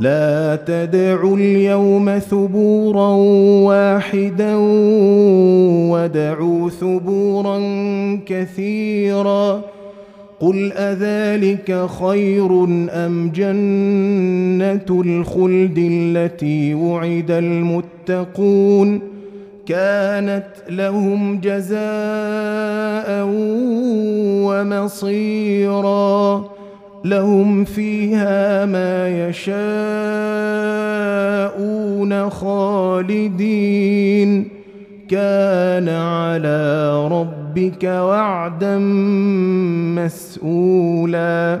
لا تدعوا اليوم ثبورا واحدا ودعوا ثبورا كثيرا قل أذلك خير أم جنة الخلد التي وعد المتقون كانت لهم جزاء ومصيرا لهم فيها ما يشاءون خالدين. كان على ربك وعدا مسؤولا.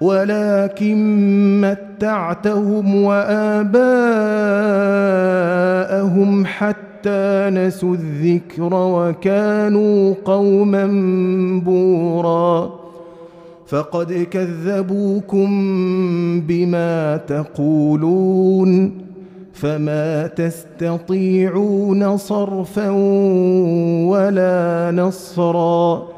ولكن متعتهم وآباءهم حتى نسوا الذكر وكانوا قوما بورا. فقد كذبوكم بما تقولون. فما تستطيعون صرفا ولا نصرا.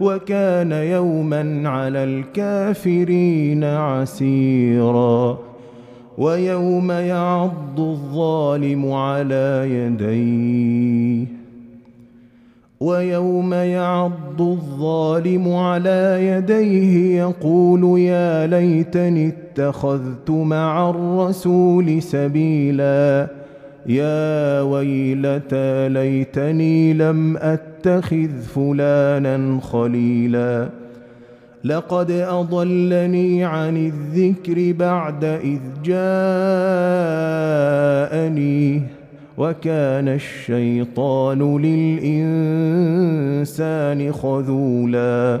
وكان يوما على الكافرين عسيرا ويوم يعض الظالم على يديه ويوم يعض الظالم على يديه يقول يا ليتني اتخذت مع الرسول سبيلا يا ويلتى ليتني لم أتخذ فلانا خليلا. لقد أضلني عن الذكر بعد إذ جاءني وكان الشيطان للإنسان خذولا.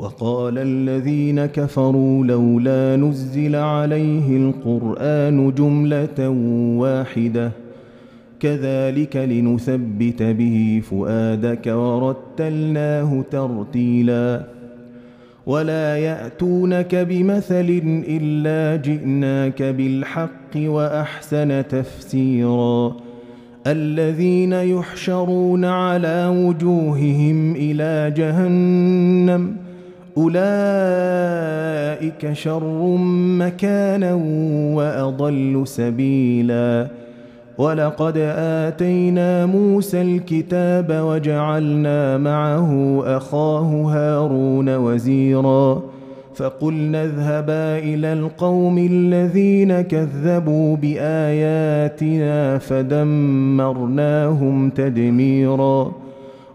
وقال الذين كفروا لولا نزل عليه القرآن جملة واحدة. كذلك لنثبت به فؤادك ورتلناه ترتيلا. ولا يأتونك بمثل إلا جئناك بالحق وأحسن تفسيرا. الذين يحشرون على وجوههم إلى جهنم أولئك شر مكانا وأضل سبيلا. ولقد آتينا موسى الكتاب وجعلنا معه أخاه هارون وزيرا. فقلنا اذهبا إلى القوم الذين كذبوا بآياتنا فدمرناهم تدميرا.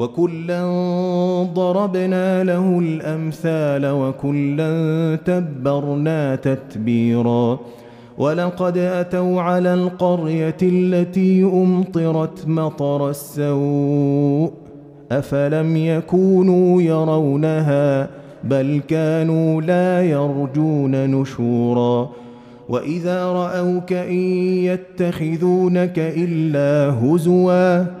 وكلا ضربنا له الأمثال وكلا تبرنا تتبيرا ولقد أتوا على القرية التي أمطرت مطر السوء أفلم يكونوا يرونها بل كانوا لا يرجون نشورا وإذا رأوك إن يتخذونك إلا هزوا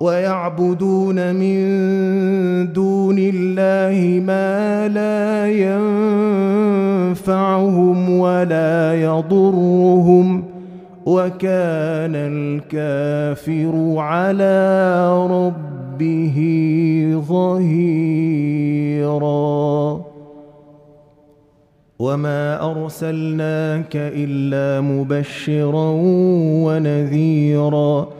ويعبدون من دون الله ما لا ينفعهم ولا يضرهم وكان الكافر على ربه ظهيرا. وما أرسلناك إلا مبشرا ونذيرا.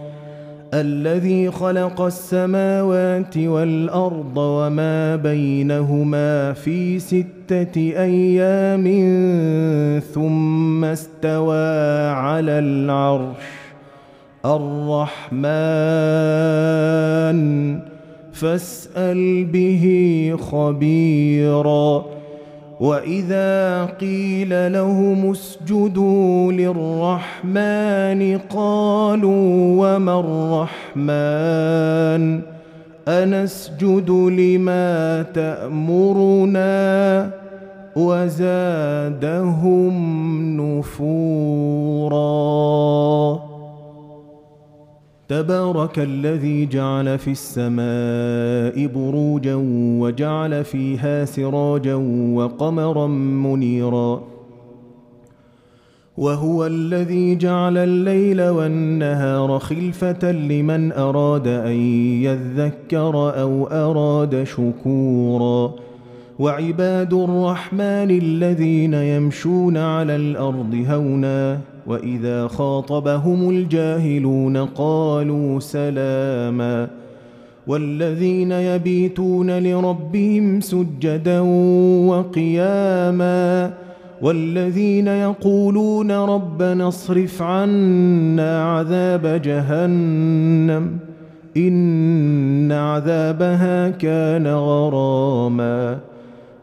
الذي خلق السماوات والأرض وما بينهما في ستة أيام ثم استوى على العرش الرحمن. فاسأل به خبيرا. واذا قيل لهم اسجدوا للرحمن قالوا وما الرحمن انسجد لما تامرنا وزادهم نفورا تبارك الذي جعل في السماء بروجا وجعل فيها سراجا وقمرا منيرا وهو الذي جعل الليل والنهار خلفة لمن أراد أن يذكر أو أراد شكورا وعباد الرحمن الذين يمشون على الأرض هونا وإذا خاطبهم الجاهلون قالوا سلاما والذين يبيتون لربهم سجدا وقياما والذين يقولون ربنا اصرف عنا عذاب جهنم إن عذابها كان غراما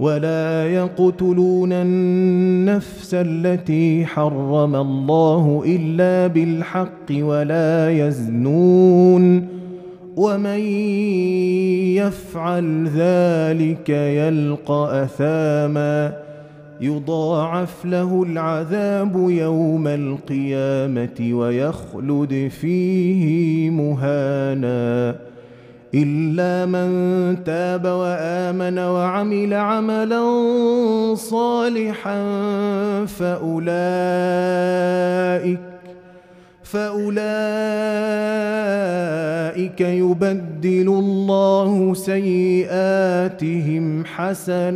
ولا يقتلون النفس التي حرم الله إلا بالحق ولا يزنون ومن يفعل ذلك يلقى أثاما يضاعف له العذاب يوم القيامة ويخلد فيه مهانا إلا من تاب وآمن وعمل عملا صالحا فأولئك فأولئك يبدل الله سيئاتهم حسنات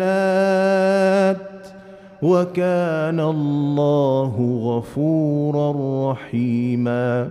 وكان الله غفورا رحيما